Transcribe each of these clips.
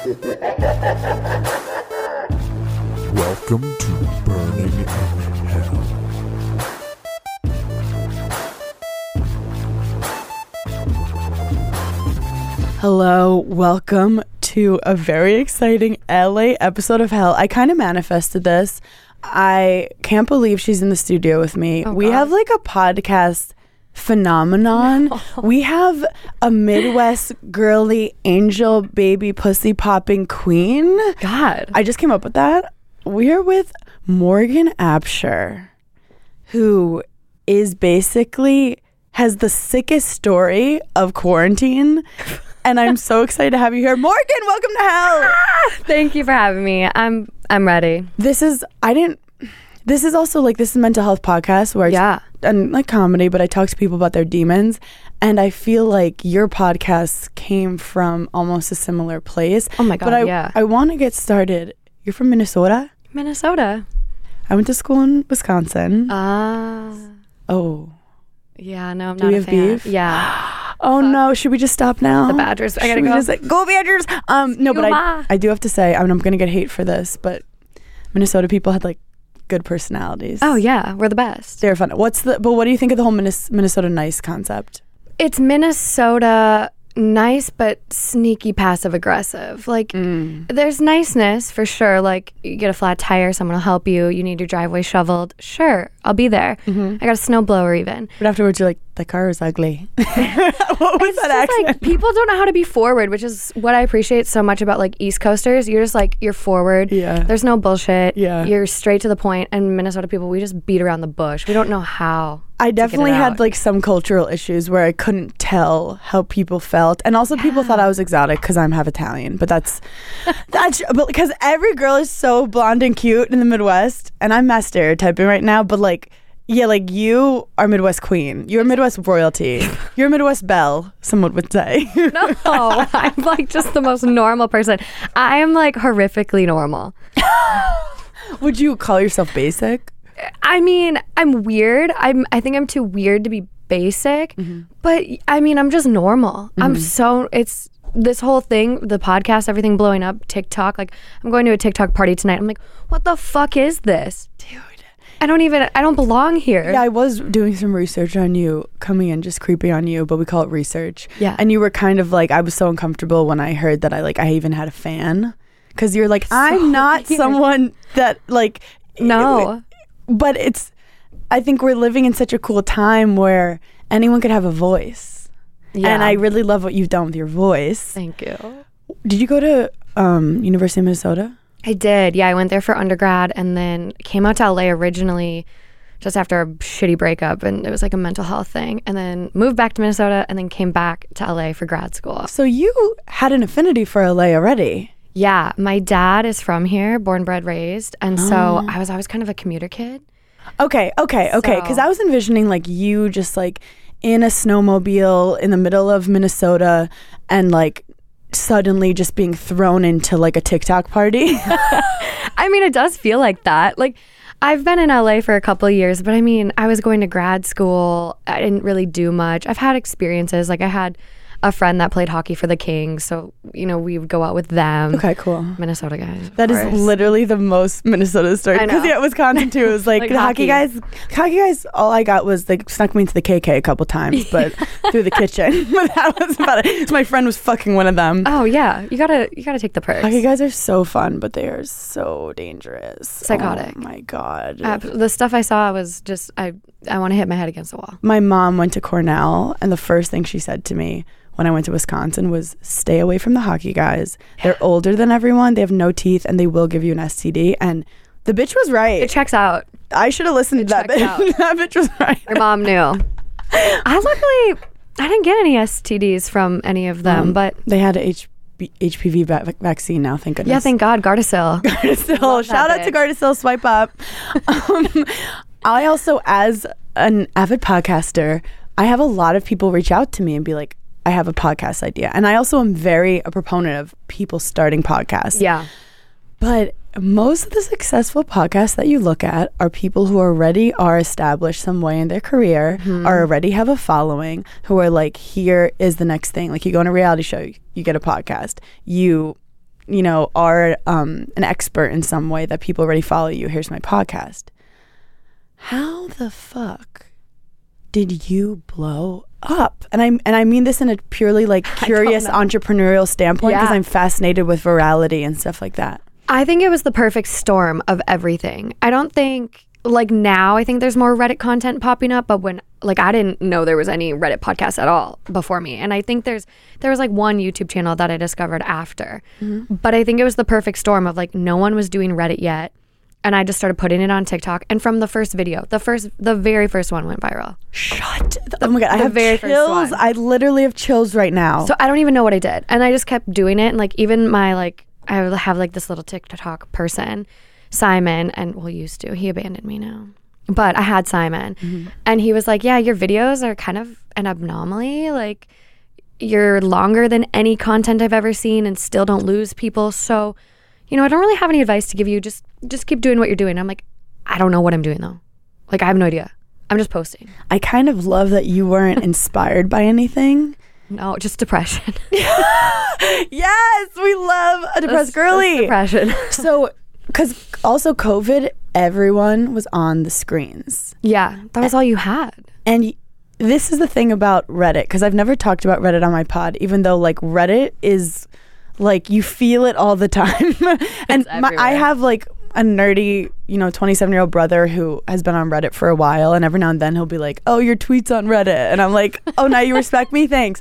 Welcome to Burning in Hell. Hello, welcome to a very exciting LA episode of Hell. I kind of manifested this. I can't believe she's in the studio with me. Oh, we God. have like a podcast phenomenon. We have a Midwest girly angel baby pussy popping queen. God. I just came up with that. We're with Morgan Absher, who is basically has the sickest story of quarantine. And I'm so excited to have you here. Morgan, welcome to hell. Ah, thank you for having me. I'm I'm ready. This is I didn't this is also like this is a mental health podcast where Yeah. And like comedy, but I talk to people about their demons. And I feel like your podcast came from almost a similar place. Oh my God, But I, yeah. I want to get started. You're from Minnesota? Minnesota. I went to school in Wisconsin. Ah. oh. yeah, no, I'm Do not we a have fan. beef? Yeah. Oh no, should we just stop now? The Badgers. I gotta we go. just, like, go Badgers. Um no, but I, I do have to say, I mean, I'm gonna get hate for this, but Minnesota people had like good personalities. Oh yeah, we're the best. They're fun. What's the but what do you think of the whole Minnes- Minnesota nice concept? It's Minnesota nice but sneaky passive aggressive. Like mm. there's niceness for sure. Like you get a flat tire, someone will help you. You need your driveway shoveled. Sure, I'll be there. Mm-hmm. I got a snowblower even. But afterwards you're like, the car is ugly. what was It's that accent? like people don't know how to be forward, which is what I appreciate so much about like East Coasters. You're just like you're forward. Yeah. There's no bullshit. Yeah. You're straight to the point. And Minnesota people, we just beat around the bush. We don't know how. I definitely had out. like some cultural issues where I couldn't tell how people felt, and also people thought I was exotic because I'm half Italian. But that's that's because every girl is so blonde and cute in the Midwest, and I'm mass stereotyping right now. But like, yeah, like you are Midwest queen. You're Midwest royalty. You're Midwest belle. Someone would say. No, I'm like just the most normal person. I am like horrifically normal. would you call yourself basic? I mean, I'm weird. I'm. I think I'm too weird to be basic. Mm-hmm. But I mean, I'm just normal. I'm so. It's this whole thing, the podcast, everything blowing up, TikTok. Like, I'm going to a TikTok party tonight. I'm like, what the fuck is this, Dude. I don't even. I don't belong here. Yeah, I was doing some research on you, coming in just creepy on you, but we call it research. Yeah. And you were kind of like, I was so uncomfortable when I heard that I like, I even had a fan. Cause you're like, I'm not weird. someone that like, No. but it's, I think we're living in such a cool time where anyone could have a voice. Yeah. And I really love what you've done with your voice. Thank you. Did you go to um, University of Minnesota? I did. Yeah, I went there for undergrad and then came out to LA originally just after a shitty breakup and it was like a mental health thing and then moved back to Minnesota and then came back to LA for grad school. So you had an affinity for LA already. Yeah, my dad is from here, born, bred, raised, and Oh. so ah. I was always kind of a commuter kid. Okay, okay, okay. Because I was envisioning like you just like in a snowmobile in the middle of Minnesota and like suddenly just being thrown into like a TikTok party. I mean, it does feel like that. Like I've been in LA for a couple years, but I mean, I was going to grad school. I didn't really do much. I've had experiences. Like I had a friend that played hockey for the Kings, so you know we would go out with them. okay, cool. Minnesota guys. That is course. literally the most Minnesota story. I Because know. yeah, Wisconsin too. It was like, Like the hockey. hockey. guys. Hockey guys. All I got was like snuck me into the KK a couple times, but through the kitchen. but that was about it. So my friend was fucking one of them. Oh yeah, you gotta you gotta take the perks. Hockey guys are so fun, but they are so dangerous. Psychotic. Oh my god. Uh, the stuff I saw was just I I want to hit my head against the wall. my mom went to Cornell, and the first thing she said to me when I went to Wisconsin was, "Stay away from the hockey guys. They're older than everyone. They have no teeth, and they will give you an STD." And the bitch was right. It checks out. I should have listened to that bitch. that bitch was right. Your mom knew. I luckily I didn't get any STDs from any of them, Um, but They had a H- HPV va- vaccine now. Thank goodness. yeah, thank God, Gardasil. Gardasil. Shout out to. Gardasil. Swipe up. um, I also, as an avid podcaster, I have a lot of people reach out to me and be like, I have a podcast idea. And I also am very a proponent of people starting podcasts. yeah. But most of the successful podcasts that you look at are people who already are established some way in their career, Mm-hmm. or already have a following, who are like, here is the next thing. Like you go on a reality show, you get a podcast. You you know, are um, an expert in some way that people already follow you. Here's my podcast. How the fuck did you blow up? And I and I mean this in a purely like curious entrepreneurial standpoint because Yeah. I'm fascinated with virality and stuff like that. I think it was the perfect storm of everything. I don't think like now I think there's more Reddit content popping up, but when like I didn't know there was any Reddit podcast at all before me. And I think there's there was like one YouTube channel that I discovered after. Mm-hmm. But I think it was the perfect storm of like no one was doing Reddit yet. And I just started putting it on TikTok. And from the first video, the first the very first one went viral. Shut. The, oh my god, I have very chills. I literally have chills right now. So I don't even know what I did. And I just kept doing it. And like even my like I have like this little TikTok person, Simon, and well used to. He abandoned me now. But I had Simon. Mm-hmm. And he was like, Yeah, your videos are kind of an anomaly. Like you're longer than any content I've ever seen and still don't lose people. So, you know, I don't really have any advice to give you. Just just keep doing what you're doing. I'm like, I don't know what I'm doing though. Like I have no idea. I'm just posting. I kind of love that you weren't inspired by anything. No, just depression. Yes, we love a depressed That's- that's girly. Depression. So, because also COVID, everyone was on the screens. Yeah, that was all you had. And y- this is the thing about Reddit, because I've never talked about Reddit on my pod, even though like Reddit is like you feel it all the time. and my, I have like a nerdy, you know, 27 year old brother who has been on Reddit for a while. And every now and then he'll be like, oh, your tweet's on Reddit. And I'm like, oh, now you respect me? Thanks.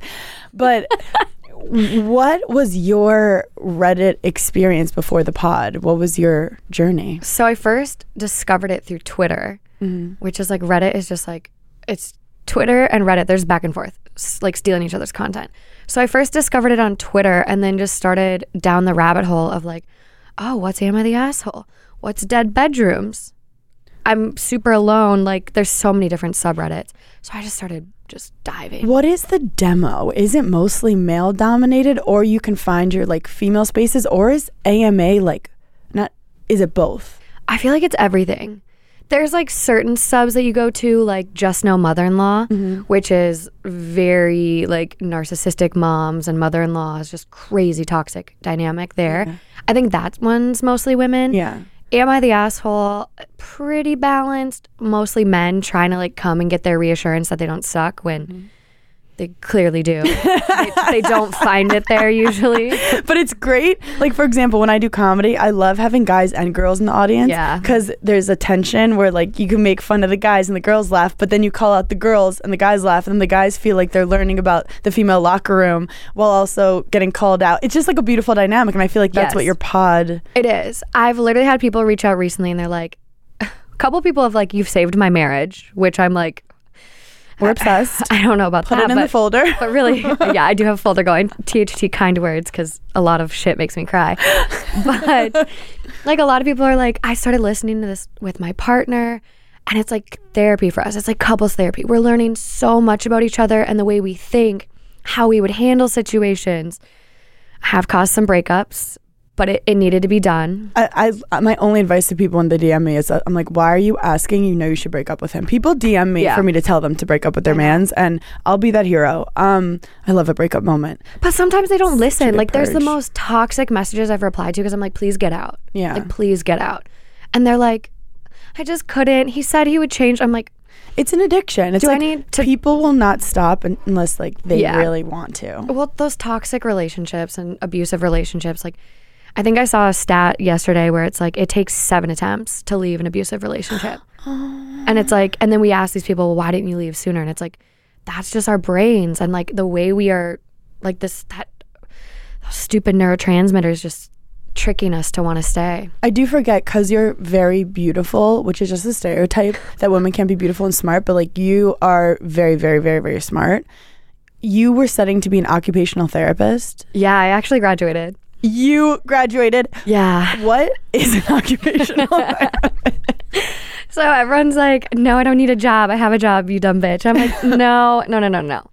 But what was your Reddit experience before the pod? What was your journey? So I first discovered it through Twitter, mm-hmm. which is like Reddit is just like it's Twitter and Reddit. There's back and forth, like stealing each other's content. So I first discovered it on Twitter and then just started down the rabbit hole of like, oh, what's Am I the asshole? What's dead bedrooms? I'm super alone. Like there's so many different subreddits. So I just started just diving. What is the demo? Is it mostly male dominated or you can find your like female spaces or is AMA like not is it both? I feel like it's everything. There's like certain subs that you go to, like Just No Mother in Law, mm-hmm. which is very like narcissistic moms and mother in laws, just crazy toxic dynamic there. I think that one's mostly women. Yeah. Am I the asshole? Pretty balanced. Mostly men trying to like come and get their reassurance that they don't suck when mm-hmm. They clearly do. they, they don't find it there usually. But it's great. Like for example, when I do comedy, I love having guys and girls in the audience. Yeah. Because there's a tension where like you can make fun of the guys and the girls laugh, but then you call out the girls and the guys laugh, and the guys feel like they're learning about the female locker room while also getting called out. It's just like a beautiful dynamic, and I feel like that's Yes. what your pod. It is. I've literally had people reach out recently and they're like, a couple people have like, you've saved my marriage, which I'm like, We're obsessed. I don't know about Put that. it in but, the folder. but really, yeah, I do have a folder going. THT kind words because a lot of shit makes me cry. But like a lot of people are like, I started listening to this with my partner, and it's like therapy for us. It's like couples therapy. We're learning so much about each other and the way we think, how we would handle situations. Have caused some breakups, but it, it needed to be done. I, I my only advice to people when they DM me is that I'm like, why are you asking? You know you should break up with him. People DM me Yeah. for me to tell them to break up with their mans, and I'll be that hero. Um, I love a breakup moment. But sometimes they don't listen. Like there's the most toxic messages I've replied to because I'm like, please get out. Yeah. Like please get out. And they're like, I just couldn't. He said he would change. I'm like, It's an addiction. It's Do I need to- people will not stop unless like they Yeah. really want to. well, those toxic relationships and abusive relationships, like I think I saw a stat yesterday where it's like it takes seven attempts to leave an abusive relationship. Oh. And it's like, and then we ask these people, well, why didn't you leave sooner? And it's like, that's just our brains and like the way we are, like this, that those stupid neurotransmitters just tricking us to want to stay. I do forget because you're very beautiful, which is just a stereotype that women can't be beautiful and smart, but like you are very, very, very, very smart. You were studying to be an occupational therapist. Yeah, I actually graduated. You graduated. Yeah. What is an occupational therapist? So everyone's like, no, I don't need a job. I have a job, you dumb bitch. I'm like, no, no, no, no, no.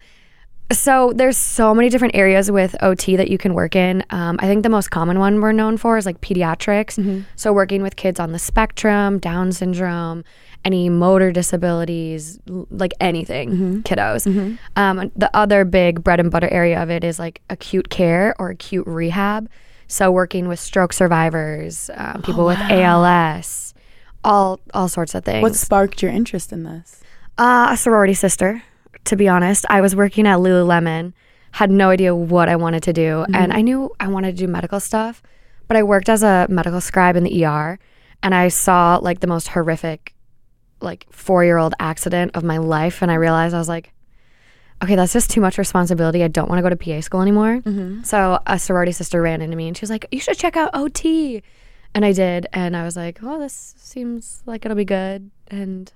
So there's so many different areas with OT that you can work in. Um, I think the most common one we're known for is like pediatrics. So working with kids on the spectrum, Down syndrome, any motor disabilities, like anything, kiddos. Um, the other big bread and butter area of it is like acute care or acute rehab. So working with stroke survivors, um, people with ALS, all all sorts of things. What sparked your interest in this? Uh, a sorority sister, to be honest. I was working at Lululemon, had no idea what I wanted to do, and I knew I wanted to do medical stuff, but I worked as a medical scribe in the ER, and I saw like the most horrific, like four year old accident of my life, and I realized I was like, okay, that's just too much responsibility. I don't want to go to PA school anymore. Mm-hmm. So a sorority sister ran into me, and she was like, you should check out OT. And I did, and I was like, "Oh, this seems like it'll be good, and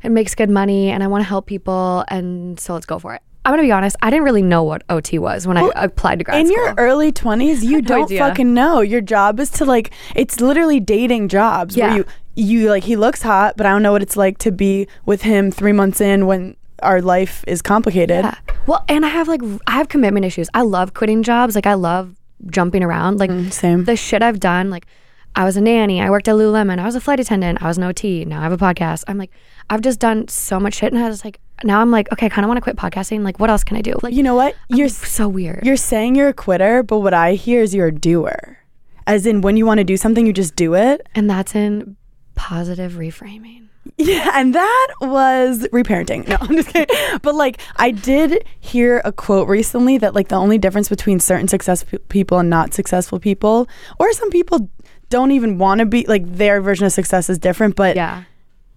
it makes good money, and I want to help people, and so let's go for it." I'm gonna be honest, I didn't really know what OT was when I applied to grad in school. In your early 20s you don't idea. fucking know your job is to like it's literally dating jobs Yeah. where you you like he looks hot but i don't know what it's like to be with him three months in when our life is complicated yeah. Well, and I have like I have commitment issues. I love quitting jobs. Like I love jumping around. Like mm, same the shit I've done. Like I was a nanny. I worked at Lululemon. I was a flight attendant. I was an OT. Now I have a podcast. I'm like I've just done so much shit, and I was like now I'm like okay, I kind of want to quit podcasting. Like what else can I do? Like you know what you're so weird. you're saying you're a quitter but what i hear is you're a doer as in when you want to do something you just do it and that's in positive reframing. Yeah, and that was reparenting. No, I'm just kidding. But like, I did hear a quote recently that like the only difference between certain successful people and not successful people, or some people don't even want to be like their version of success is different. But Yeah.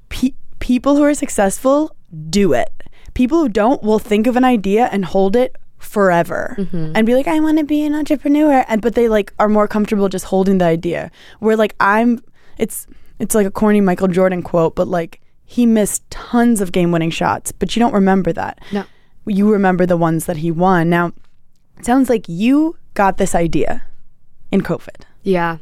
pe- people who are successful do it. People who don't will think of an idea and hold it forever mm-hmm. and be like, I want to be an entrepreneur. And but they like are more comfortable just holding the idea. Where like I'm, it's it's like a corny Michael Jordan quote, but like he missed tons of game winning shots, but you don't remember that. No. You remember the ones that he won. Now, it sounds like you got this idea in COVID. Yeah.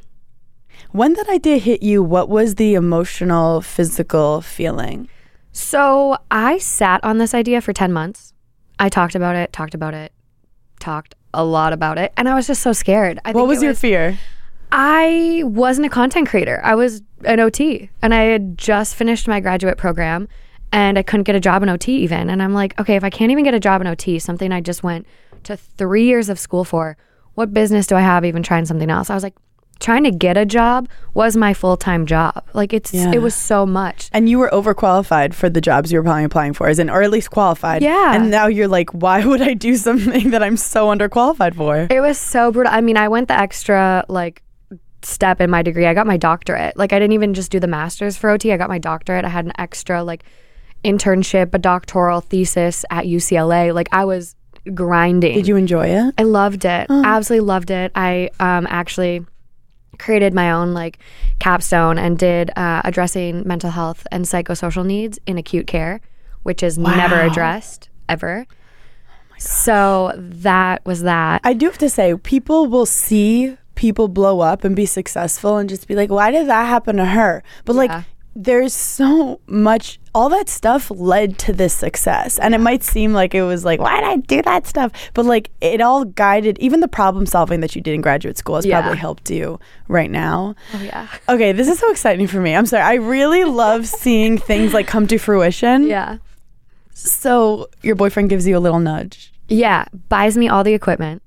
When that idea hit you, what was the emotional, physical feeling? So I sat on this idea for 10 months. I talked about it, talked about it, talked a lot about it, and I was just so scared. I What was it your fear? I wasn't a content creator. I was an OT, and I had just finished my graduate program, and I couldn't get a job in OT even. And I'm like, okay, if I can't even get a job in OT, something I just went to three years of school for, what business do I have even trying something else? I was like, trying to get a job was my full time job. Like it's Yeah. it was so much. And you were overqualified for the jobs you were probably applying for, as in, or at least qualified. Yeah. And now you're like, why would I do something that I'm so underqualified for? It was so brutal. I mean, I went the extra like step in my degree. I got my doctorate. Like I didn't even just do the masters for OT. I got my doctorate. I had an extra like internship, a doctoral thesis at UCLA. Like I was grinding. Did you enjoy it? I loved it. Absolutely loved it. I um actually created my own like capstone and did uh, addressing mental health and psychosocial needs in acute care, which is never addressed ever. so that was that. I do have to say, people will see people blow up and be successful and just be like, why did that happen to her? But like, there's so much, all that stuff led to this success. And it might seem like it was like, why did I do that stuff? But like, it all guided, even the problem solving that you did in graduate school has Yeah. probably helped you right now. oh yeah. Okay, this is so exciting for me. I'm sorry. I really love seeing things like come to fruition. Yeah. So your boyfriend gives you a little nudge. Yeah. Buys me all the equipment,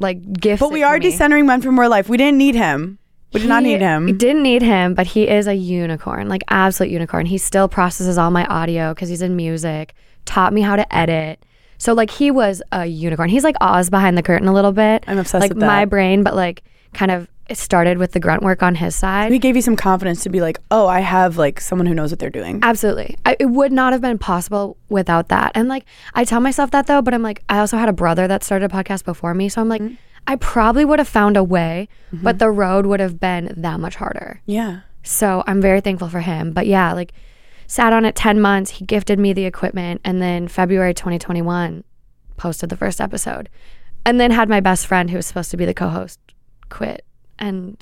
like gifts. But we are decentering men from real life. We didn't need him. We did not need him. We didn't need him, but he is a unicorn, like absolute unicorn. He still processes all my audio because he's in music. Taught me how to edit. So like he was a unicorn. He's like Oz behind the curtain a little bit. I'm obsessed like with that. my brain, but like kind of it started with the grunt work on his side. He gave you some confidence to be like, oh, I have like someone who knows what they're doing. Absolutely. I, it would not have been possible without that. And like, I tell myself that though, but I'm like, I also had a brother that started a podcast before me. So I'm like, mm-hmm. I probably would have found a way, mm-hmm. but the road would have been that much harder. Yeah. So I'm very thankful for him. But yeah, like, sat on it 10 months. He gifted me the equipment. And then February 2021, posted the first episode. And then had my best friend, who was supposed to be the co host, quit. And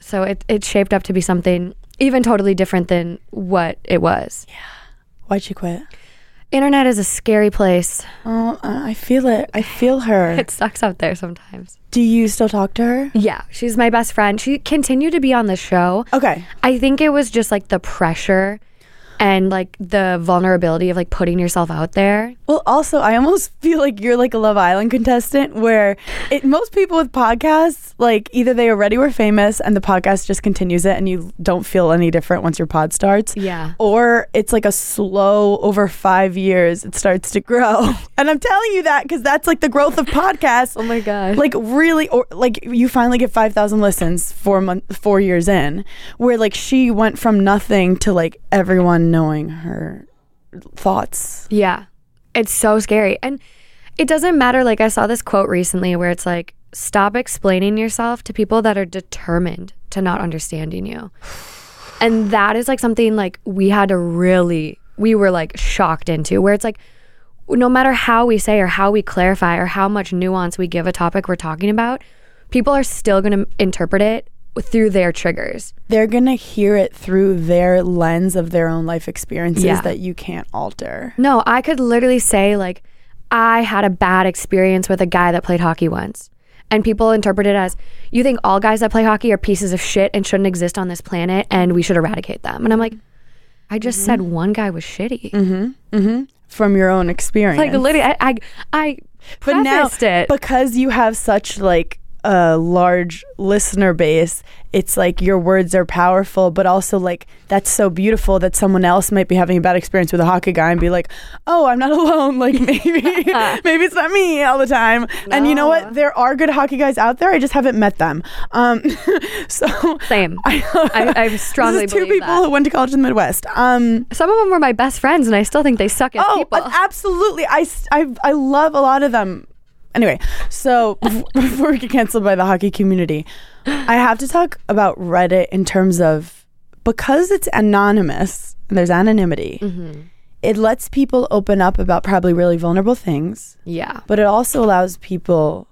so it, it shaped up to be something even totally different than what it was. Yeah. Why'd you quit? Internet is a scary place. Oh, I feel it. I feel her. It sucks out there sometimes. Do you still talk to her? Yeah, she's my best friend. She continued to be on the show. Okay. I think it was just like the pressure and like the vulnerability of like putting yourself out there. Well, also, I almost feel like you're like a Love Island contestant where it, most people with podcasts, like either they already were famous and the podcast just continues it and you don't feel any different once your pod starts. Yeah. Or it's like a slow, over five years, it starts to grow. And I'm telling you that because that's like the growth of podcasts. Oh my God. like really or like you finally get 5000 listens four month four years in where like she went from nothing to like everyone knowing her thoughts Yeah. It's so scary. And it doesn't matter. Like, I saw this quote recently where it's like, stop explaining yourself to people that are determined to not understanding you. And that is like something like we had to really, we were like shocked into, where it's like, no matter how we say or how we clarify or how much nuance we give a topic we're talking about, people are still going to interpret it through their triggers. they're gonna hear it through their lens of their own life experiences Yeah. that you can't alter No, I could literally say like I had a bad experience with a guy that played hockey once. And people interpret it as you think all guys that play hockey are pieces of shit and shouldn't exist on this planet and we should eradicate them. And I'm like, I just said one guy was shitty. Mm-hmm. Mm-hmm. from your own experience Like literally I I, I but now it. because you have such like a large listener base it's like your words are powerful but also like that's so beautiful that someone else might be having a bad experience with a hockey guy and be like oh i'm not alone like maybe maybe it's not me all the time and you know what there are good hockey guys out there i just haven't met them um so Same. I, I strongly this is two people that. who went to college in the midwest um Some of them were my best friends and I still think they suck as Oh, people. absolutely. I, I, I love a lot of them. Anyway, so before we get canceled by the hockey community, I have to talk about Reddit in terms of because it's anonymous and there's anonymity, Mm-hmm. it lets people open up about probably really vulnerable things, yeah. but it also allows people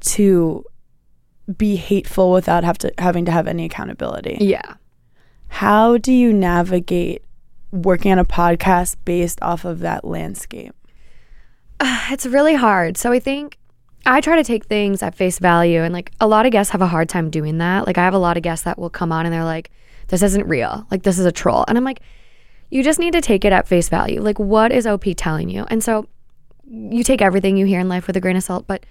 to be hateful without have to having to have any accountability. Yeah. How do you navigate working on a podcast based off of that landscape? it's really hard. So I think I try to take things at face value, and like a lot of guests have a hard time doing that. Like I have a lot of guests that will come on and they're like, "This isn't real. Like this is a troll," and I'm like, "You just need to take it at face value. Like what is OP telling you?" And so you take everything you hear in life with a grain of salt, but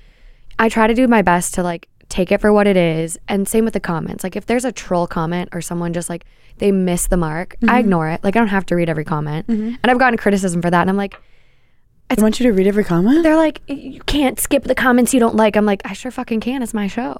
I try to do my best to like take it for what it is. And same with the comments. Like if there's a troll comment or someone just like they miss the mark, I mm-hmm. ignore it. Like I don't have to read every comment. Mm-hmm. And I've gotten criticism for that. And I'm like, I want you to read every comment. they're like, you can't skip the comments you don't like. I'm like, I sure fucking can. It's my show.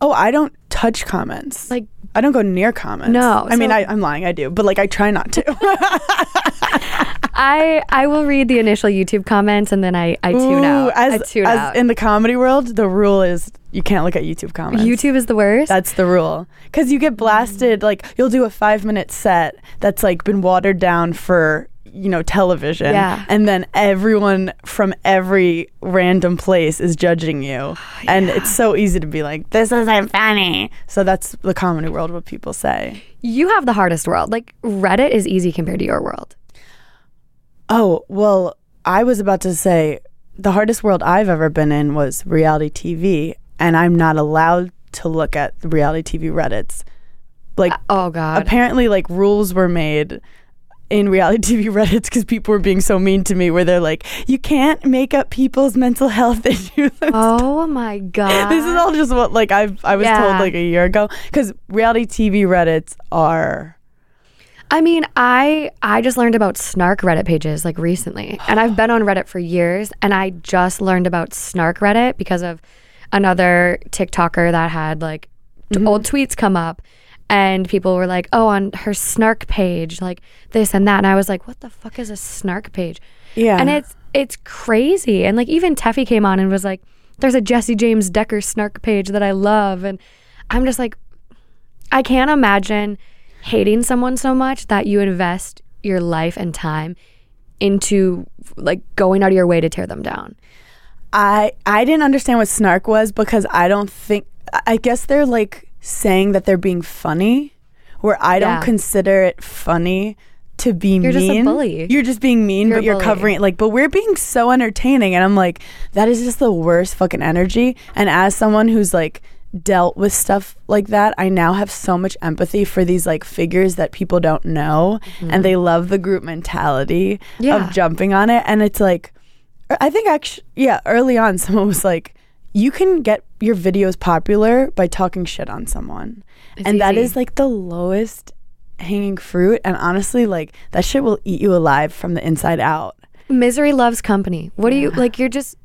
Oh, I don't touch comments. Like, I don't go near comments. No, I mean I, I'm lying. I do, but like I try not to. I I will read the initial YouTube comments and then I, I tune Ooh, out. As, I tune as out. in the comedy world, the rule is you can't look at YouTube comments. YouTube is the worst. That's the rule. Because you get blasted. Like you'll do a five minute set that's like been watered down for you know television. Yeah. And then everyone from every random place is judging you, and it's so easy to be like, "This isn't funny." So that's the comedy world. What people say. you have the hardest world. Like Reddit is easy compared to your world. Oh, well, I was about to say the hardest world I've ever been in was reality TV, and I'm not allowed to look at reality TV Reddits. Like, uh, Oh God. apparently, like, rules were made in reality TV Reddits because people were being so mean to me, where they're like, you can't make up people's mental health issues. oh my God. this is all just what, like, I've, I was told like a year ago because reality TV Reddits are. I mean, I I just learned about snark Reddit pages like recently, and I've been on Reddit for years, and I just learned about snark Reddit because of another TikToker that had like t- mm-hmm. old tweets come up, and people were like, "Oh, on her snark page, like this and that," and I was like, "What the fuck is a snark page?" Yeah. And it's it's crazy, and like even Teffy came on and was like, "There's a Jesse James Decker snark page that I love," and I'm just like, I can't imagine hating someone so much that you invest your life and time into like going out of your way to tear them down. I I didn't understand what snark was because I don't think I guess they're like saying that they're being funny where I don't consider it funny to be You're just a mean. bully. You're just being mean, You're but you're bully. covering it. Like, but we're being so entertaining, and I'm like, that is just the worst fucking energy. And as someone who's like dealt with stuff like that, I now have so much empathy for these like figures that people don't know, and they love the group mentality Mm-hmm. Yeah. of jumping on it. And it's like, I think actually, yeah, early on, someone was like, you can get your videos popular by talking shit on someone. It's and that easy. is like the lowest hanging fruit. And honestly, like that shit will eat you alive from the inside out. Misery loves company. What are you like? You're just.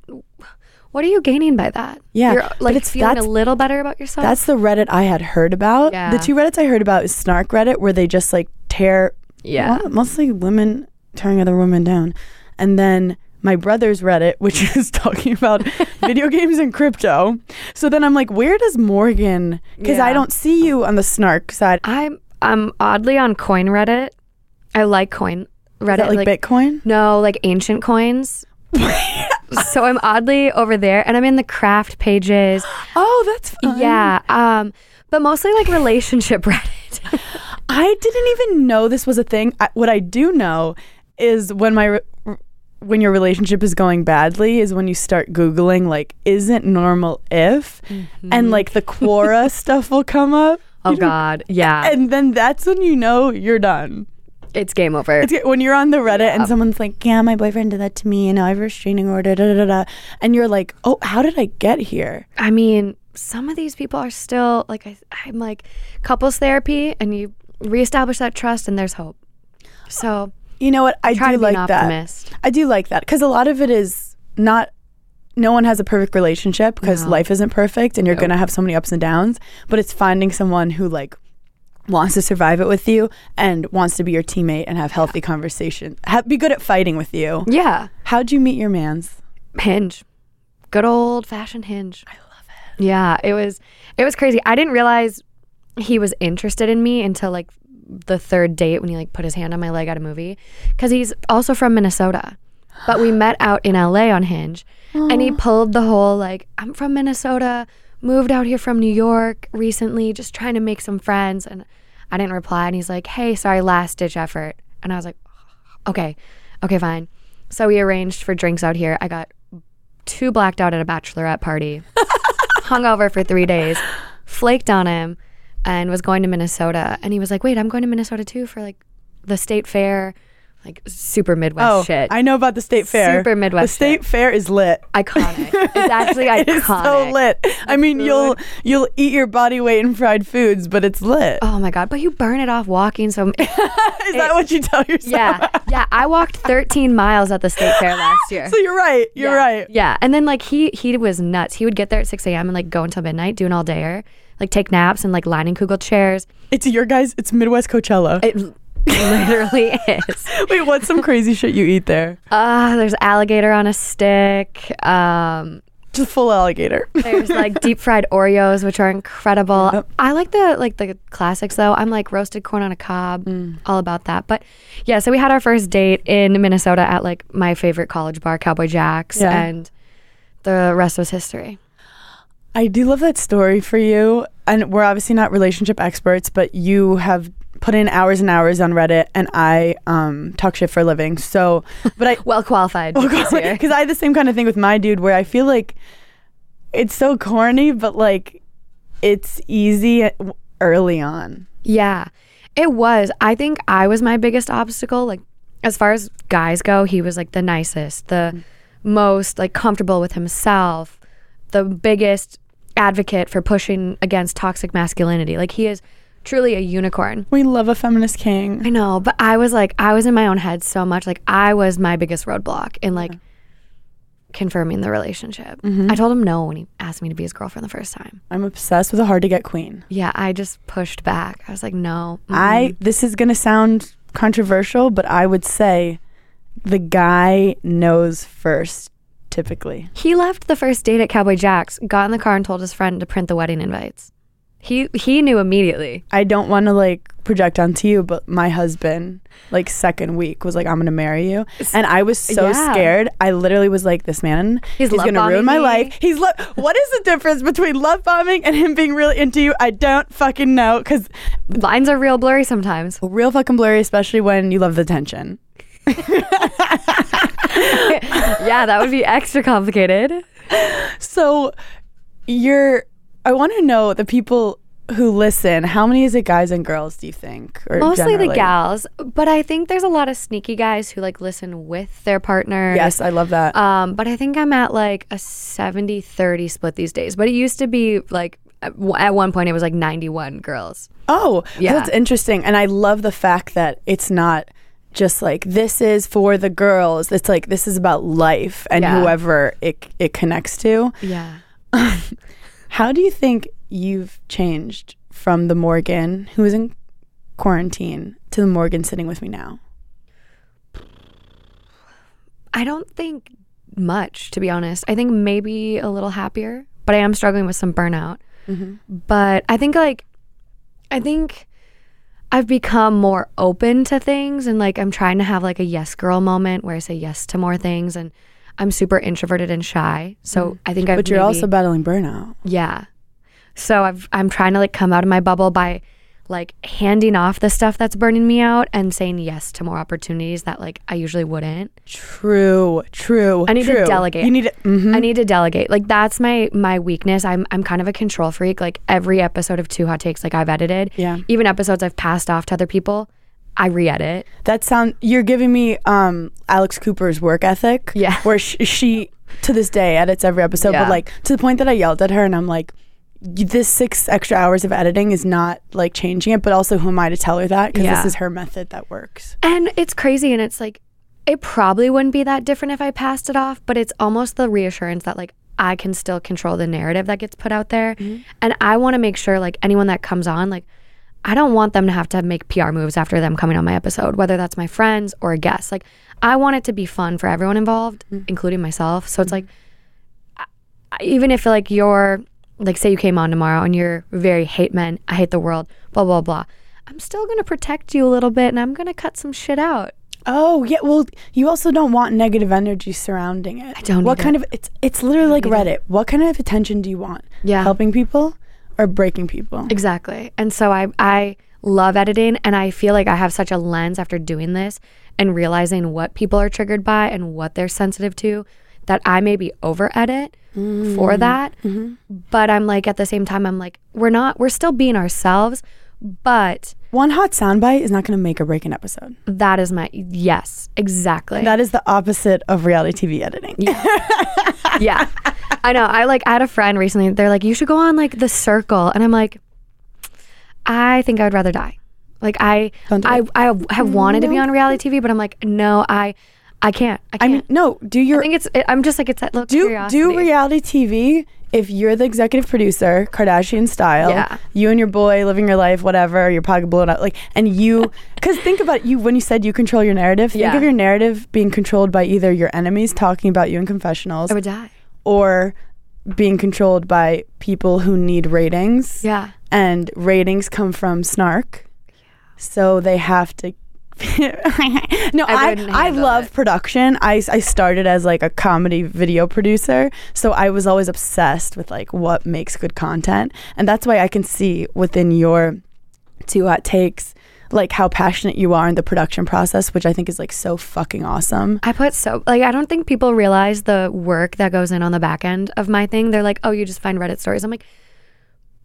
What are you gaining by that? Yeah, you're like it's- feeling a little better about yourself. That's the Reddit I had heard about. Yeah. The two Reddits I heard about is Snark Reddit, where they just like tear, Yeah. well, mostly women tearing other women down. And then my brother's Reddit, which is talking about video games and crypto. So then I'm like, where does Morgan, because I don't see you on the Snark side. I'm I'm oddly on Coin Reddit. I like Coin Reddit. Is that like, Bitcoin? no, like ancient coins. so I'm oddly over there, and I'm in the craft pages. Oh, that's fun. Yeah, um, but mostly like relationship Reddit. I didn't even know this was a thing. I, what I do know is when my when your relationship is going badly is when you start googling like isn't normal if mm-hmm. and like the Quora stuff will come up. oh God, yeah, And then that's when you know you're done. it's game over. It's when you're on the Reddit and someone's like, "Yeah, my boyfriend did that to me, and now I have a restraining order." Da, da, da, da. And you're like, "Oh, how did I get here?" I mean, some of these people are still like I, I'm like couples therapy, and you reestablish that trust, and there's hope. So You know what? I try do like that. I do like that because a lot of it is not. No one has a perfect relationship because No. life isn't perfect, and you're gonna have so many ups and downs. But it's finding someone who like wants to survive it with you and wants to be your teammate and have healthy conversation. Ha- be good at fighting with you. Yeah, How'd you meet your man's? Hinge, good old fashioned Hinge. I love it. Yeah, it was it was crazy. I didn't realize he was interested in me until like the third date when he like put his hand on my leg at a movie because he's also from Minnesota. But we met out in LA on Hinge and he pulled the whole like I'm from Minnesota, moved out here from New York recently, just trying to make some friends and I didn't reply and he's like, "Hey, sorry, last ditch effort." And I was like, oh, "Okay. Okay, fine." So we arranged for drinks out here. I got too blacked out at a bachelorette party, hung over for three days, flaked on him, and was going to Minnesota. And he was like, "Wait, I'm going to Minnesota too for like the state fair, like super Midwest Oh, shit, I know about the state fair. Super Midwest The state shit. fair is lit. iconic. It's actually iconic. It so lit. I mean, you'll you'll eat your body weight in fried foods, but it's lit. Oh my god! But you burn it off walking. So is that what you tell yourself? yeah, yeah. I walked 13 miles at the state fair last year. so you're right. You're yeah. right. Yeah. And then like he he was nuts. He would get there at 6 a.m. and like go until midnight, do an all dayer, like take naps and like lining Leinenkugel chairs. It's your guys. It's Midwest Coachella. It literally is. Wait, what's some crazy shit you eat there? Uh, there's alligator on a stick. Um, Just full alligator. there's like deep fried Oreos, which are incredible. Yep. I like the like the classics though. I'm like roasted corn on a cob, Mm. all about that. But yeah, so we had our first date in Minnesota at like my favorite college bar, Cowboy Jack's, Yeah. and the rest was history. I do love that story for you. And we're obviously not relationship experts, but you have put in hours and hours on Reddit, and I um, talk shit for a living. So, but I Well qualified. because I had the same kind of thing with my dude, where I feel like it's so corny, but like it's easy early on. Yeah, it was. I think I was my biggest obstacle. Like, as far as guys go, he was like the nicest, the most like comfortable with himself, the biggest advocate for pushing against toxic masculinity. Like, he is truly a unicorn. We love a feminist king. I know, but I was like, I was in my own head so much. Like, I was my biggest roadblock in like confirming the relationship. Mm-hmm. I told him no when he asked me to be his girlfriend the first time. I'm obsessed with a hard to get queen. Yeah, I just pushed back. I was like, no. mm-mm. I this is gonna sound controversial, but I would say the guy knows first, typically. He left the first date at Cowboy Jack's, got in the car, and told his friend to print the wedding invites. He he knew immediately. I don't want to like project onto you, but my husband, like second week, was like, "I'm gonna marry you," and I was so Yeah. scared. I literally was like, "This man, He's love gonna ruin my me." life." He's lo- What is the difference between love bombing and him being really into you? I don't fucking know because Lines are real blurry sometimes. real fucking blurry, especially when you love the tension. yeah, that would be extra complicated. So, you're. I want to know the people who listen. How many is it, guys and girls? Do you think? Mostly generally? the gals, but I think there's a lot of sneaky guys who like listen with their partner. Yes, I love that. Um, but I think I'm at like a 70 30 split these days. But it used to be like at at one point it was like 91 girls. Oh, Yeah. that's interesting. And I love the fact that it's not just like this is for the girls. It's like this is about life and Yeah. whoever it it connects to. Yeah. How do you think you've changed from the Morgan who was in quarantine to the Morgan sitting with me now? I don't think much, to be honest. I think maybe a little happier, but I am struggling with some burnout. Mm-hmm. But I think like, I think I've become more open to things and like I'm trying to have like a yes girl moment where I say yes to more things and I'm super introverted and shy. So mm. I think I've But you're maybe- also battling burnout. Yeah. So I've I'm trying to like come out of my bubble by like handing off the stuff that's burning me out and saying yes to more opportunities that like I usually wouldn't. True, true. I need to delegate. You need to. mhm. I need to delegate. Like that's my my weakness. I'm I'm kind of a control freak. Like every episode of Two Hot Takes like I've edited. Yeah. Even episodes I've passed off to other people, I re-edit. That sound you're giving me um Alex Cooper's work ethic. Yeah. Where she, she to this day edits every episode, Yeah. but like to the point that I yelled at her and I'm like, "Y- this six extra hours of editing is not like changing it, but also who am I to tell her that? Because Yeah. this is her method that works. And it's crazy and it's like it probably wouldn't be that different if I passed it off, but it's almost the reassurance that like I can still control the narrative that gets put out there. Mm-hmm. And I want to make sure like anyone that comes on like I don't want them to have to make PR moves after them coming on my episode, whether that's my friends or a guest. Like I want it to be fun for everyone involved, mm-hmm. including myself. So it's mm-hmm. like I- I- even if like you're like say you came on tomorrow and you're very hate men, I hate the world, blah blah blah. I'm still gonna protect you a little bit and I'm gonna cut some shit out. Oh yeah, well you also don't want negative energy surrounding it. I don't know. What kind of it's it's literally like Reddit. What kind of attention do you want? Yeah. Helping people or breaking people? Exactly. And so I I love editing and I feel like I have such a lens after doing this and realizing what people are triggered by and what they're sensitive to that I maybe over edit for mm-hmm. that. Mm-hmm. But I'm like at the same time I'm like we're not we're still being ourselves, but One hot soundbite is not going to make or break an episode. that is my yes, exactly. That is the opposite of reality TV editing. yeah. I know. I like I had a friend recently. They're like, you should go on like the circle. And I'm like, I think I would rather die. Like I Don't I. I have wanted to be on reality TV, but I'm like, no, I I can't. I I can't. mean, no, do your. I think it's it, I'm just like it's that little do curiosity. do reality TV if you're the executive producer, Kardashian style. Yeah. You and your boy living your life, whatever. You're probably blown up, like, and you. Because think about it, you when you said you control your narrative. Think Yeah. of your narrative being controlled by either your enemies talking about you in confessionals, I would die. or being controlled by people who need ratings. Yeah. and ratings come from snark Yeah. so they have to no I i i love it. production I, I started as like a comedy video producer so i was always obsessed with like what makes good content and that's why i can see within your two hot takes like how passionate you are in the production process which i think is like so fucking awesome I put so like I don't think people realize the work that goes in on the back end of my thing. They're like, "Oh, you just find Reddit stories." I'm like,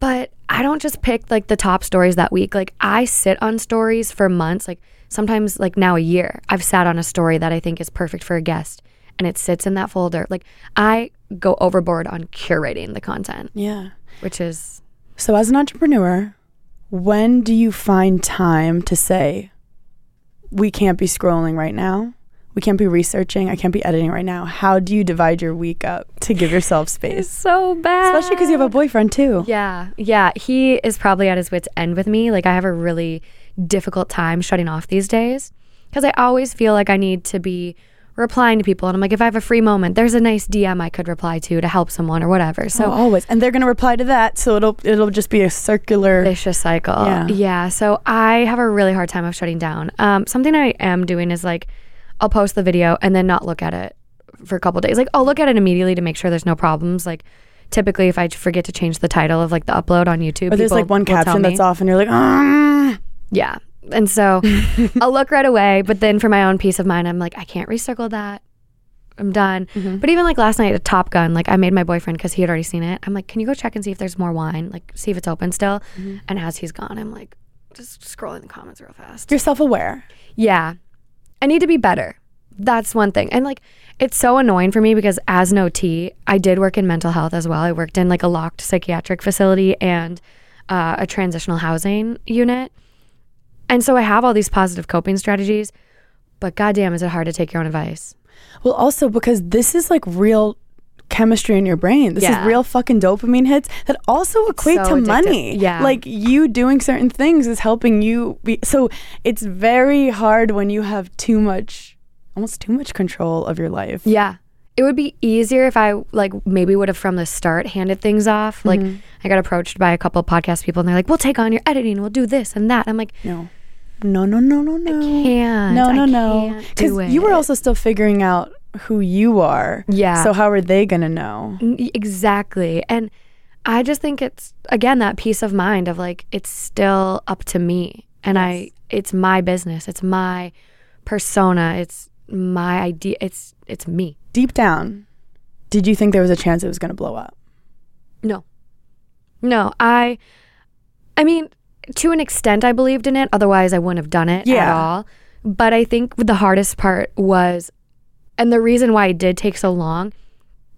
"But I don't just pick like the top stories that week. Like I sit on stories for months, like sometimes like now a year. I've sat on a story that I think is perfect for a guest and it sits in that folder. Like I go overboard on curating the content, yeah which is So, as an entrepreneur, when do you find time to say, we can't be scrolling right now? We can't be researching. I can't be editing right now. How do you divide your week up to give yourself space? so bad. Especially because you have a boyfriend too. Yeah, yeah. He is probably at his wits' end with me. Like I have a really difficult time shutting off these days because I always feel like I need to be replying to people. And I'm like, if I have a free moment, there's a nice DM I could reply to to help someone or whatever. So oh, always, and they're gonna reply to that, so it'll it'll just be a circular. vicious cycle. Yeah. yeah So I have a really hard time of shutting down. Um, something I am doing is like, I'll post the video and then not look at it for a couple days. Like I'll look at it immediately to make sure there's no problems. Like typically, if I forget to change the title of like the upload on YouTube, But there's like one caption that's off, and you're like, ah. Yeah. And so I'll look right away. But then for my own peace of mind, I'm like, I can't recircle that. I'm done. Mm-hmm. But even like last night at Top Gun, like I made my boyfriend because he had already seen it. I'm like, can you go check and see if there's more wine? Like, see if it's open still. Mm-hmm. And as he's gone, I'm like, just scrolling the comments real fast. You're self-aware. Yeah. I need to be better. That's one thing. And like, it's so annoying for me because as an OT, I did work in mental health as well. I worked in like a locked psychiatric facility and uh, a transitional housing unit. And so I have all these positive coping strategies, but goddamn, is it hard to take your own advice? Well, also because this is like real chemistry in your brain. This Yeah. is real fucking dopamine hits that also equate so to addictive. money. Yeah. Like you doing certain things is helping you be so it's very hard when you have too much almost too much control of your life. Yeah. It would be easier if I like maybe would have from the start handed things off. Like mm-hmm. I got approached by a couple podcast people and they're like, "We'll take on your editing. We'll do this and that." I'm like, No. No, no, no, no, no. "Can't. No, no, I no. Because you were also still figuring out who you are. Yeah. So how are they gonna know? Exactly. And I just think it's again that peace of mind of like it's still up to me and I it's my business. It's my persona. It's my idea. It's it's me. Deep down, did you think there was a chance it was gonna blow up? No. No, I I mean, to an extent I believed in it, otherwise I wouldn't have done it at Yeah. all. But I think the hardest part was and the reason why it did take so long,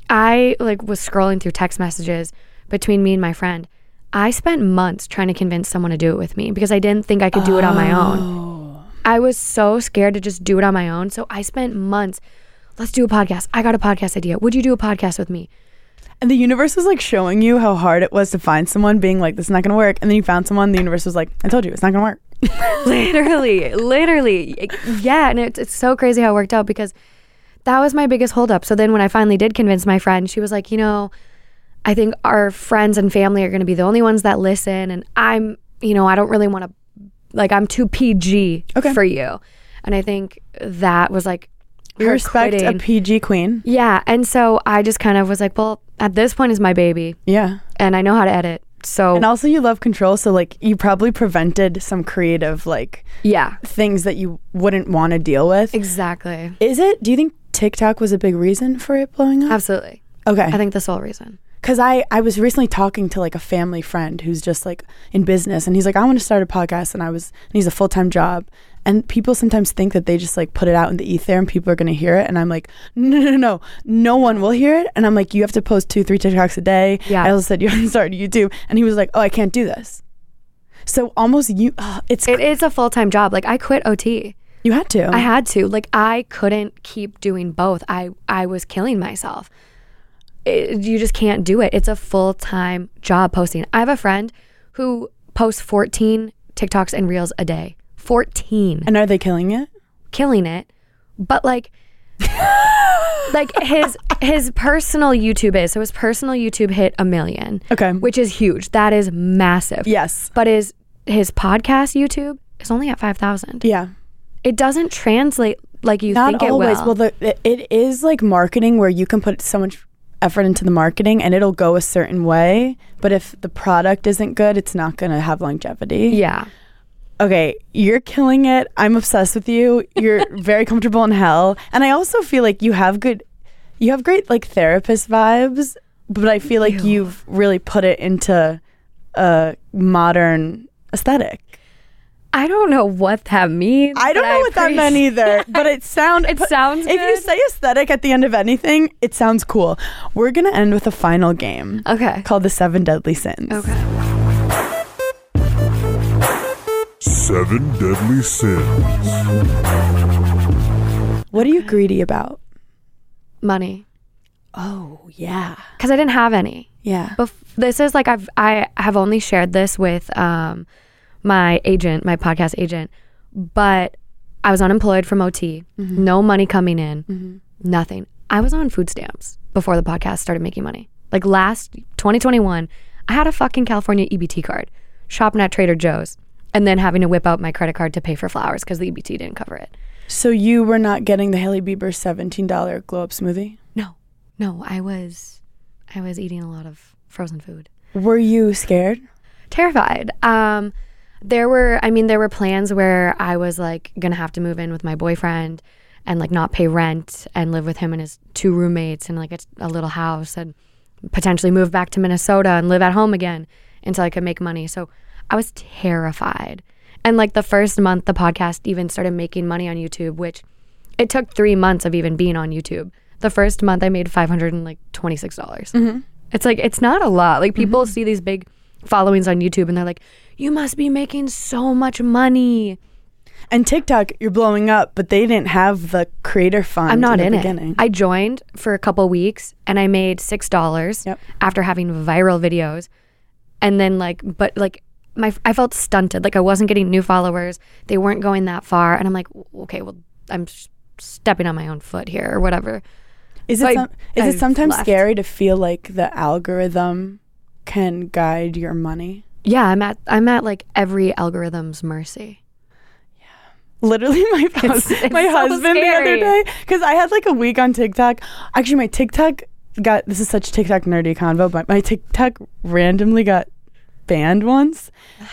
I like was scrolling through text messages between me and my friend. I spent months trying to convince someone to do it with me because I didn't think I could do it on my own. Oh. I was so scared to just do it on my own. So I spent months, let's do a podcast. I got a podcast idea. Would you do a podcast with me? And the universe was like showing you how hard it was to find someone, being like, this is not gonna work. And then you found someone, the universe was like, I told you, it's not gonna work. literally, literally. Yeah. And it's, it's so crazy how it worked out because that was my biggest holdup. So then when I finally did convince my friend, she was like, you know, I think our friends and family are going to be the only ones that listen. And I'm, you know, I don't really want to, like, I'm too PG Okay. for you. And I think that was like, We respect quitting. a PG queen. Yeah. And so I just kind of was like, well, at this point is my baby Yeah. and I know how to edit. So And also you love control, so like you probably prevented some creative like yeah, things that you wouldn't want to deal with. exactly. Is it? Do you think TikTok was a big reason for it blowing up? Absolutely. Okay. I think the sole reason. Cause I, I was recently talking to like a family friend who's just like in business and he's like, I want to start a podcast and I was and he's a full time job. And people sometimes think that they just like put it out in the ether and people are gonna hear it. And I'm like, no, no, no, no. No one will hear it. And I'm like, you have to post two, three TikToks a day. Yeah. I also said you have to start YouTube. And he was like, Oh, I can't do this. So almost you uh, it's It is a full time job. Like I quit OT. you had to. I had to. Like I couldn't keep doing both. I I was killing myself. It, you just can't do it. It's a full time job posting. I have a friend who posts 14 TikToks and Reels a day. 14. and are they killing it? killing it. But like like his his personal YouTube is so his personal YouTube hit a million. Okay. Which is huge. That is massive. Yes. But his his podcast YouTube is only at 5,000. Yeah. It doesn't translate like you Not think it always. will. Well, the, it- it is like marketing where you can put so much effort into the marketing and it'll go a certain way. But if the product isn't good, it's not going to have longevity. yeah. Okay, you're killing it. I'm obsessed with you. You're very comfortable in hell, and I also feel like you have good, you have great like therapist vibes. But I feel like Ew. you've really put it into a modern aesthetic. I don't know what that means. I don't know what that meant either, but it sound It sounds If you say aesthetic at the end of anything, it sounds cool. We're gonna end with a final game Okay. called the Seven Deadly Sins. Okay. Seven Deadly Sins. What are you greedy about? Money. Oh yeah, Cuz I didn't have any. yeah. Bef- this is like I've I have only shared this with um my agent, my podcast agent, but I was unemployed from OT, Mm-hmm. no money coming in, nothing. I was on food stamps before the podcast started making money. Like last 2021, I had a fucking California EBT card, shopping at Trader Joe's, and then having to whip out my credit card to pay for flowers because the EBT didn't cover it. So you were not getting the Hailey Bieber seventeen dollar glow up smoothie. No, no, I was, I was eating a lot of frozen food. Were you scared? terrified. Um, there were, I mean, there were plans where I was like gonna have to move in with my boyfriend and like not pay rent and live with him and his two roommates in like a, a little house and potentially move back to Minnesota and live at home again until I could make money. So I was terrified. And like the first month, the podcast even started making money on YouTube, which it took three months of even being on YouTube. The first month, I made five hundred and like twenty six dollars. Mm-hmm. It's like it's not a lot. Like people mm-hmm. see these big followings on YouTube and they're like, "You must be making so much money." And TikTok, you're blowing up, but they didn't have the creator fund. I'm not in, in, the it. beginning. I joined for a couple weeks and I made six dollars Yep. after having viral videos, and then like, but like my I felt stunted. Like I wasn't getting new followers. They weren't going that far, and I'm like, okay, well, I'm stepping on my own foot here or whatever. Is So it I- some, is I it sometimes left. scary to feel like the algorithm can guide your money? Yeah, I'm at I'm at like every algorithm's mercy. Yeah, Literally, my hus- it's my so husband the other day because I had like a week on TikTok. Actually, my TikTok got this is such TikTok nerdy convo, but my TikTok randomly got banned once,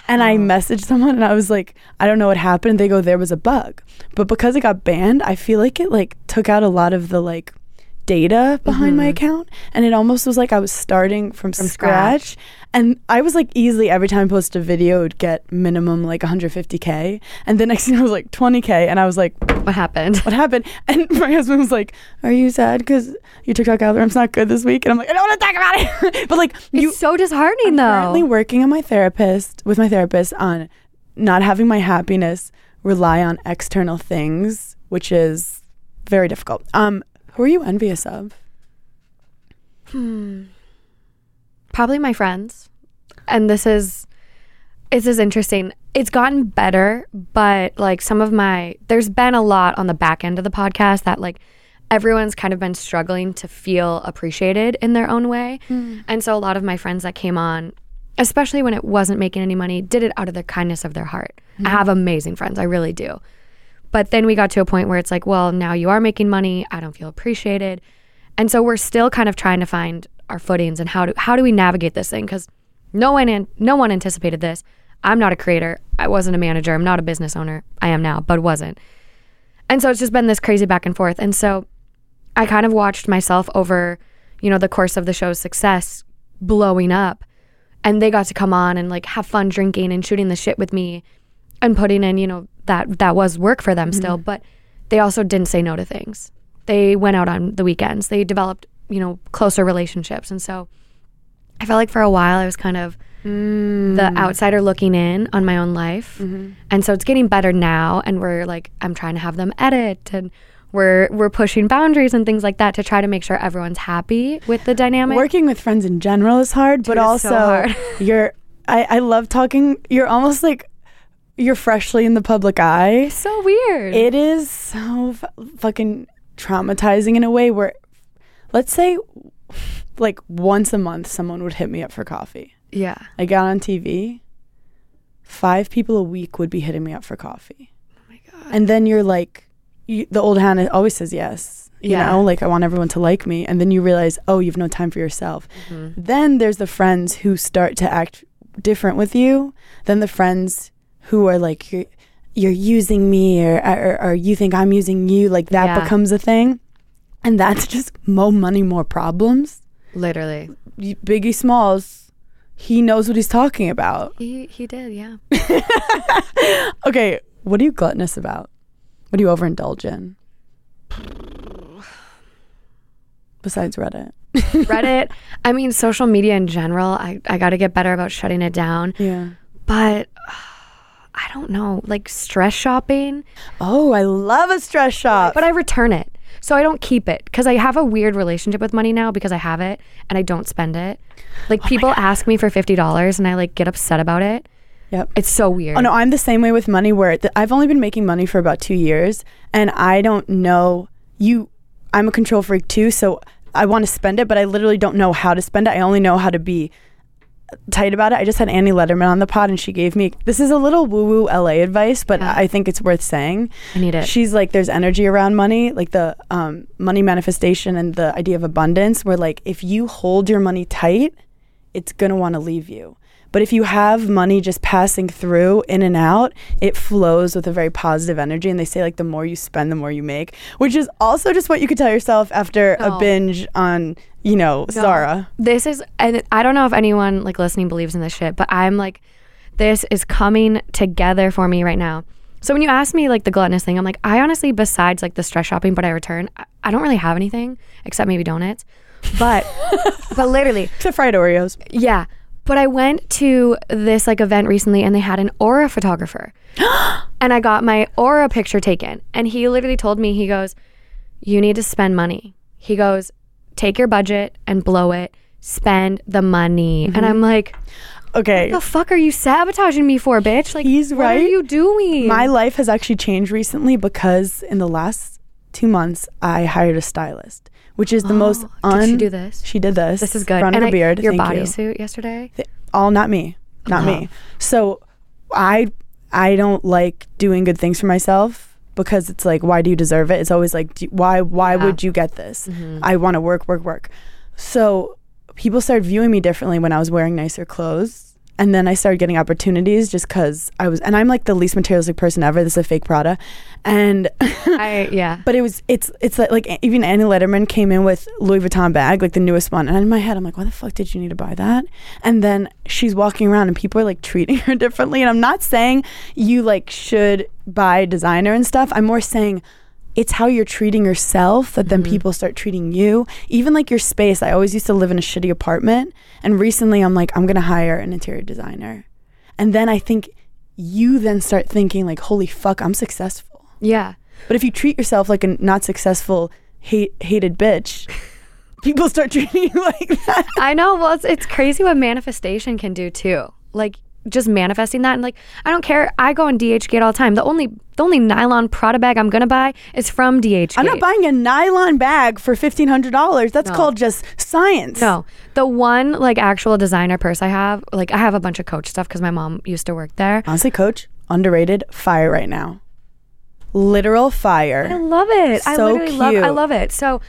and I messaged someone and I was like, I don't know what happened. They go, there was a bug, but because it got banned, I feel like it like took out a lot of the like data behind my account and it almost was like I was starting from, From scratch. scratch. and I was like easily every time I post a video it would get minimum like 150k and the next thing I was like 20k and I was like What happened? what happened and my husband was like are you sad because your TikTok algorithm's not good this week and I'm like I don't want to talk about it but like you it's so disheartening though. currently working on my therapist with my therapist on not having my happiness rely on external things which is very difficult um who are you envious of? Hmm. Probably my friends. And this is this is interesting. It's gotten better but like some of my there's been a lot on the back end of the podcast that like everyone's kind of been struggling to feel appreciated in their own way. Hmm. And so a lot of my friends that came on especially when it wasn't making any money did it out of the kindness of their heart. I hmm. have amazing friends. I really do but then we got to a point where it's like well now you are making money i don't feel appreciated and so we're still kind of trying to find our footings and how do how do we navigate this thing because no one an- no one anticipated this. I'm not a creator. I wasn't a manager. I'm not a business owner. I am now, but wasn't. And so it's just been this crazy back and forth. And so I kind of watched myself over, you know, the course of the show's success blowing up. And they got to come on and like have fun drinking and shooting the shit with me and putting in, you know, that that was work for them still, mm-hmm. but they also didn't say no to things. They went out on the weekends. They developed, you know, closer relationships. And so I felt like for a while I was kind of mm. the outsider looking in on my own life. Mm-hmm. And so it's getting better now and we're like I'm trying to have them edit and we're we're pushing boundaries and things like that to try to make sure everyone's happy with the dynamic. working with friends in general is hard but Dude, it's also so hard. you're I, I love talking you're almost like you're freshly in the public eye so weird. it is so f- fucking traumatizing in a way where let's say like once a month someone would hit me up for coffee yeah. i got on tv five people a week would be hitting me up for coffee Oh my god. and then you're like you, the old hannah always says yes you Yeah. know like i want everyone to like me and then you realize oh you've no time for yourself Mm-hmm. then there's the friends who start to act different with you then the friends who are like you're, you're using me or, or or you think i'm using you like that Yeah. becomes a thing and that's just more money more problems Literally. Biggie smalls he knows what he's talking about He he did, yeah. okay what are you gluttonous about what do you overindulge in besides reddit Reddit, I mean social media in general, I, I gotta get better about shutting it down. yeah But I don't know, like stress shopping. oh i love a stress shop But I return it. So I don't keep it because I have a weird relationship with money now because I have it and I don't spend it. Like oh people ask me for fifty dollars and I like get upset about it. Yep. It's so weird. Oh no, I'm the same way with money. Where th- I've only been making money for about two years, and I don't know you. I'm a control freak too, so I want to spend it, but I literally don't know how to spend it. I only know how to be tight about it. I just had Annie Lederman on the pod, and she gave me this is a little woo woo LA advice, but Yeah. I think it's worth saying. I need it. She's like, there's energy around money, like the um, money manifestation and the idea of abundance, where like if you hold your money tight, it's gonna want to leave you. But if you have money just passing through in and out, it flows with a very positive energy. And they say like the more you spend, the more you make, which is also just what you could tell yourself after No. a binge on, you know, Zara. This is, and I don't know if anyone like listening believes in this shit, but I'm like, this is coming together for me right now. So when you ask me like the gluttonous thing, I'm like, I honestly, besides like the stress shopping, but I return, I, I don't really have anything except maybe donuts. But, but literally, Except fried Oreos. yeah. But I went to this like event recently and they had an aura photographer. and I got my aura picture taken. And he literally told me, he goes, You need to spend money. He goes, Take your budget and blow it. Spend the money. And mm-hmm. I'm like, Okay. the fuck are you sabotaging me for, bitch? Like, He's what are you doing? My life has actually changed recently because in the last two months, I hired a stylist, which is the oh, most Oh, un. did she do this? She did this. This is good. Front and of I- beard. your Thank you. bodysuit yesterday. Th- all not me not me oh. so i i don't like doing good things for myself because it's like why do you deserve it it's always like do, why why Yeah. would you get this Mm-hmm. i want to work work work so people started viewing me differently when i was wearing nicer clothes and then i started getting opportunities just because i was and i'm like the least materialistic person ever this is a fake prada and I, yeah. but it was it's it's like, like even Annie Lederman came in with Louis Vuitton bag, like the newest one, and in my head I'm like, why the fuck did you need to buy that? And then she's walking around and people are like treating her differently. And I'm not saying you like should buy designer and stuff. I'm more saying it's how you're treating yourself that then mm-hmm. people start treating you. Even like your space. I always used to live in a shitty apartment, and recently I'm like, I'm gonna hire an interior designer, and then I think you then start thinking like, holy fuck, I'm successful. Yeah. But if you treat yourself like a not successful, hate, hated bitch, people start treating you like that. I know. Well, it's, it's crazy what manifestation can do too. Like just manifesting that, and like I don't care. I go on DHgate all the time. The only the only nylon Prada bag I'm gonna buy is from DHgate. I'm not buying a nylon bag for fifteen hundred dollars. That's No. called just science. No, the one like actual designer purse I have, like I have a bunch of Coach stuff because my mom used to work there. honestly, Coach, underrated. Fire right now. Literal fire. I love it. I So literally love. I love it. So,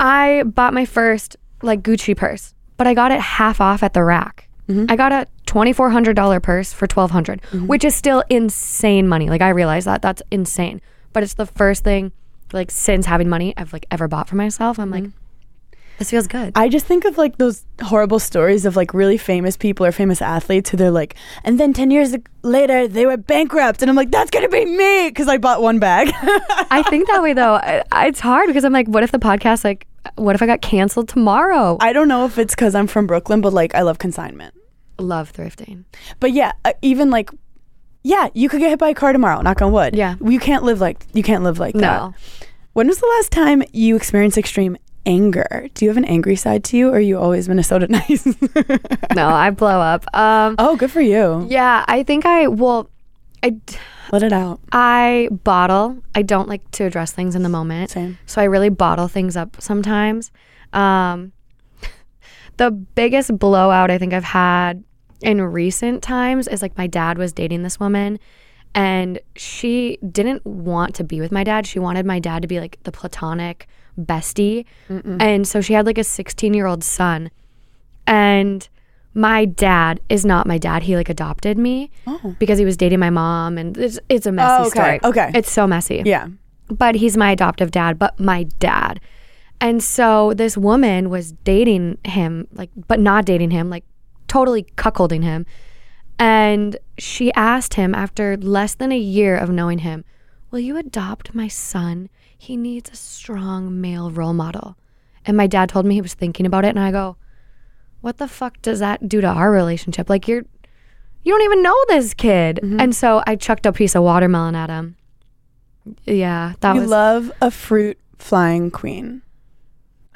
I bought my first like Gucci purse, but I got it half off at the rack. Mm-hmm. I got a twenty four hundred dollar purse for twelve mm-hmm. which is still insane money. Like I realize that that's insane, but it's the first thing like since having money I've like ever bought for myself. I'm like, mm-hmm. this feels good. I just think of like those horrible stories of like really famous people or famous athletes who they're like, and then 10 years later they were bankrupt. And I'm like, that's going to be me because I bought one bag. I think that way though. I, I- it's hard because I'm like, what if the podcast like, what if I got canceled tomorrow? I don't know if it's because I'm from Brooklyn, but like I love consignment. Love thrifting. But yeah, uh, even like, yeah, you could get hit by a car tomorrow. Knock on wood. Yeah. you can't live like you can't live like that. No, When was the last time you experienced extreme anger? Do you have an angry side to you, or are you always Minnesota nice? no, I blow up. Um, oh, good for you. yeah, I think I well, I Let it out. I bottle. I don't like to address things in the moment. Same. So I really bottle things up sometimes. Um, the biggest blowout I think I've had in recent times is like my dad was dating this woman and she didn't want to be with my dad. She wanted my dad to be like the platonic bestie. And so she had like a 16 year old son. And my dad is not my dad. He like adopted me oh. because he was dating my mom. And it's, it's a messy Oh, okay. story. Okay. It's so messy Yeah. but he's my adoptive dad, but my dad. And so this woman was dating him, like, but not dating him, like, totally cuckolding him. And she asked him after less than a year of knowing him, Will you adopt my son? He needs a strong male role model. And my dad told me he was thinking about it. And I go, What the fuck does that do to our relationship? Like, you're, you don't even know this kid. Mm-hmm. And so I chucked a piece of watermelon at him. Yeah, that you was love a fruit flying queen.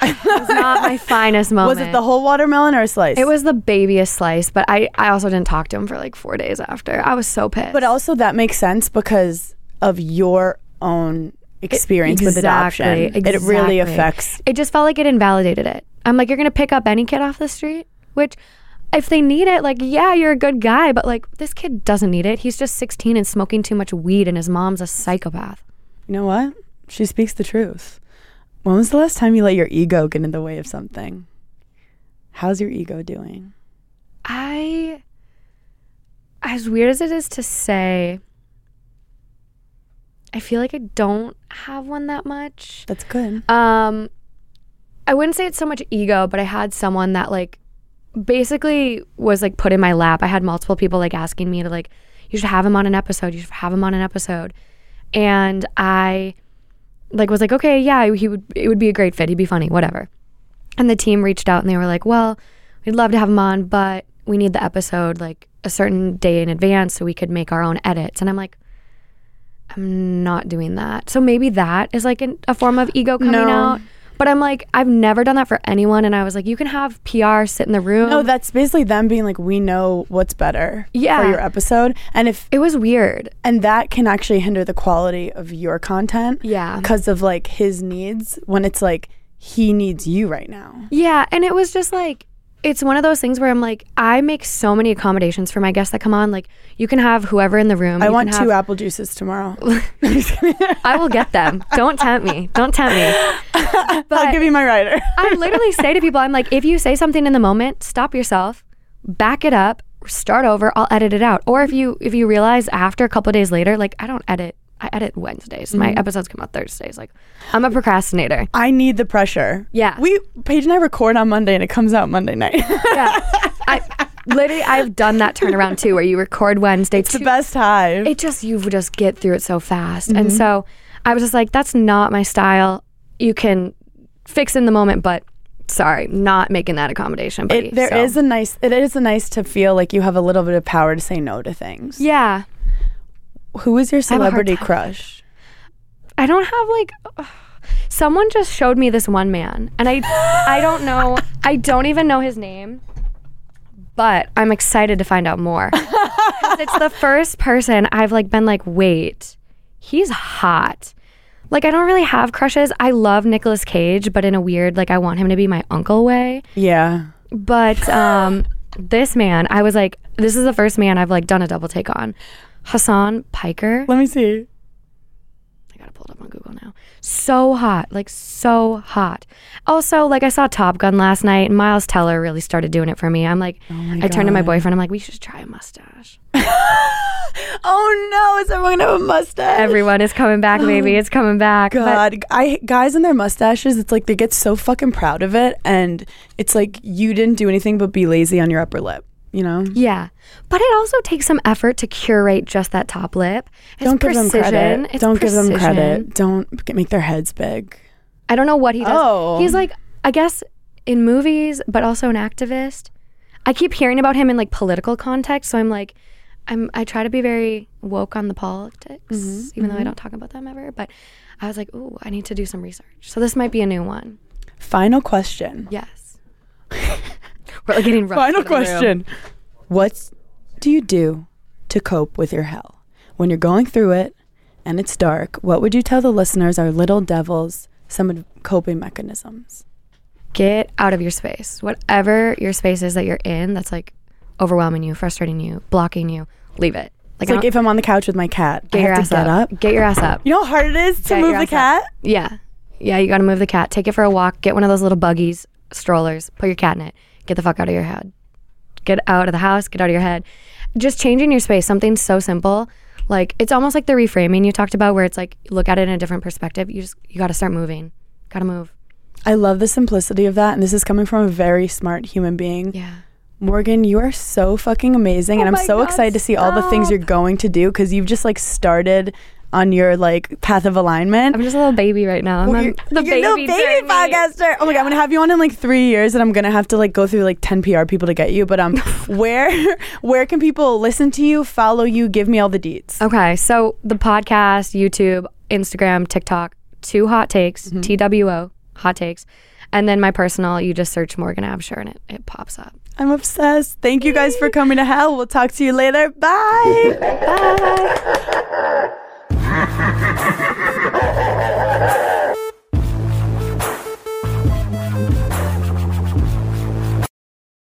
It was not my finest moment. Was it the whole watermelon or a slice? It was the babyest slice, but I, I also didn't talk to him for like four days after. I was so pissed. But also that makes sense because of your own experience with adoption. Exactly, It really affects. it just felt like it invalidated it. I'm like, you're gonna pick up any kid off the street, which if they need it, like, yeah, you're a good guy, but like this kid doesn't need it. He's just 16 and smoking too much weed, and his mom's a psychopath. You know what? She speaks the truth. When was the last time you let your ego get in the way of something? How's your ego doing? I, as weird as it is to say, I feel like I don't have one that much. That's good. Um, I wouldn't say it's so much ego, but I had someone that like basically was like put in my lap. I had multiple people like asking me to like, you should have him on an episode. You should have him on an episode, and I like was like, okay, yeah, he would. It would be a great fit. He'd be funny, whatever. And the team reached out and they were like, well, we'd love to have him on, but we need the episode like a certain day in advance so we could make our own edits. And I'm like. I'm not doing that. So maybe that is like an, a form of ego coming No. out. But I'm like, I've never done that for anyone. And I was like, you can have PR sit in the room. No, that's basically them being like, we know what's better Yeah. for your episode. And if it was weird. and that can actually hinder the quality of your content. Yeah. Because of like his needs when it's like he needs you right now. Yeah. And it was just like, it's one of those things where I'm like, I make so many accommodations for my guests that come on. Like, you can have whoever in the room. I You want can two apple juices tomorrow. I will get them. Don't tempt me. Don't tempt me. But I'll give you my rider. I literally say to people, I'm like, if you say something in the moment, stop yourself, back it up, start over. I'll edit it out. Or if you if you realize after a couple days later, like I don't edit. I edit Wednesdays. My Mm-hmm. episodes come out Thursdays. Like I'm a procrastinator. I need the pressure. Yeah. We Paige and I record on Monday and it comes out Monday night. Yeah. I literally I've done that turnaround too, where you record Wednesday. it's the best time. it just you just get through it so fast. Mm-hmm. And so I was just like, that's not my style. You can fix in the moment, but sorry, not making that accommodation. Buddy. It, there So- is a nice. It is a nice to feel like you have a little bit of power to say no to things. yeah. Who is your have a hard celebrity crush? I don't have like someone just showed me this one man and I I don't know I don't even know his name but I'm excited to find out more. it's the first person I've like been like wait he's hot. Like I don't really have crushes. I love Nicolas Cage but in a weird like I want him to be my uncle way. Yeah. But um this man I was like this is the first man I've like done a double take on. Hasan Piker. Let me see. I gotta pull it up on Google now. So hot, like so hot. Also, like I saw Top Gun last night, and Miles Teller really started doing it for me. I'm like, oh my I turned to my boyfriend. I'm like, we should try a mustache. Oh no! Is everyone gonna have a mustache? Everyone is coming back, baby. It's coming back. But God, I guys and their mustaches. It's like they get so fucking proud of it, and it's like you didn't do anything but be lazy on your upper lip. You know? yeah, but it also takes some effort to curate just that top lip. It's Don't give them credit. It's Don't give them credit. Don't make their heads big. I don't know what he does. Oh. He's like, I guess in movies, but also an activist. I keep hearing about him in like political context, so I'm like, I'm I try to be very woke on the politics, Mm-hmm, even though I don't talk about them ever. But I was like, ooh, I need to do some research. So this might be a new one. Final question. Yes. We're getting rough Final for the room. question. What do you do to cope with your hell when you're going through it and it's dark? What would you tell the listeners, our little devils, some of coping mechanisms? Get out of your space. Whatever your space is that you're in, that's like overwhelming you, frustrating you, blocking you. Leave it. It's like if I'm on the couch with my cat, get I your have ass to get up. up. Get your ass up. You know how hard it is to Get move the ass up. cat? Yeah. Yeah, you got to move the cat. Take it for a walk. Get one of those little buggies, strollers. Put your cat in it. Get the fuck out of your head. Get out of the house. Get out of your head. Just changing your space. Something so simple. Like it's almost like the reframing you talked about, where it's like look at it in a different perspective. You just you got to start moving. Got to move. I love the simplicity of that. And this is coming from a very smart human being. Yeah. Morgan, you are so fucking amazing. Oh and Oh I'm so God, excited to see all the things you're going to do because you've just like started on your like path of alignment. I'm just a little baby right now. I'm Well, you're, the you're baby, the baby podcaster. Oh my god, I'm gonna have you on in like three years, and I'm gonna have to like go through like ten PR people to get you. But um, where where can people listen to you, follow you, give me all the deets? Okay, so the podcast, YouTube, Instagram, TikTok, two hot takes, Mm-hmm. TWO, hot takes. And then my personal, you just search Morgan Absher and it, it pops up. I'm obsessed. Thank you guys for coming to hell. We'll talk to you later. Bye. Bye. Ha ha ha ha ha!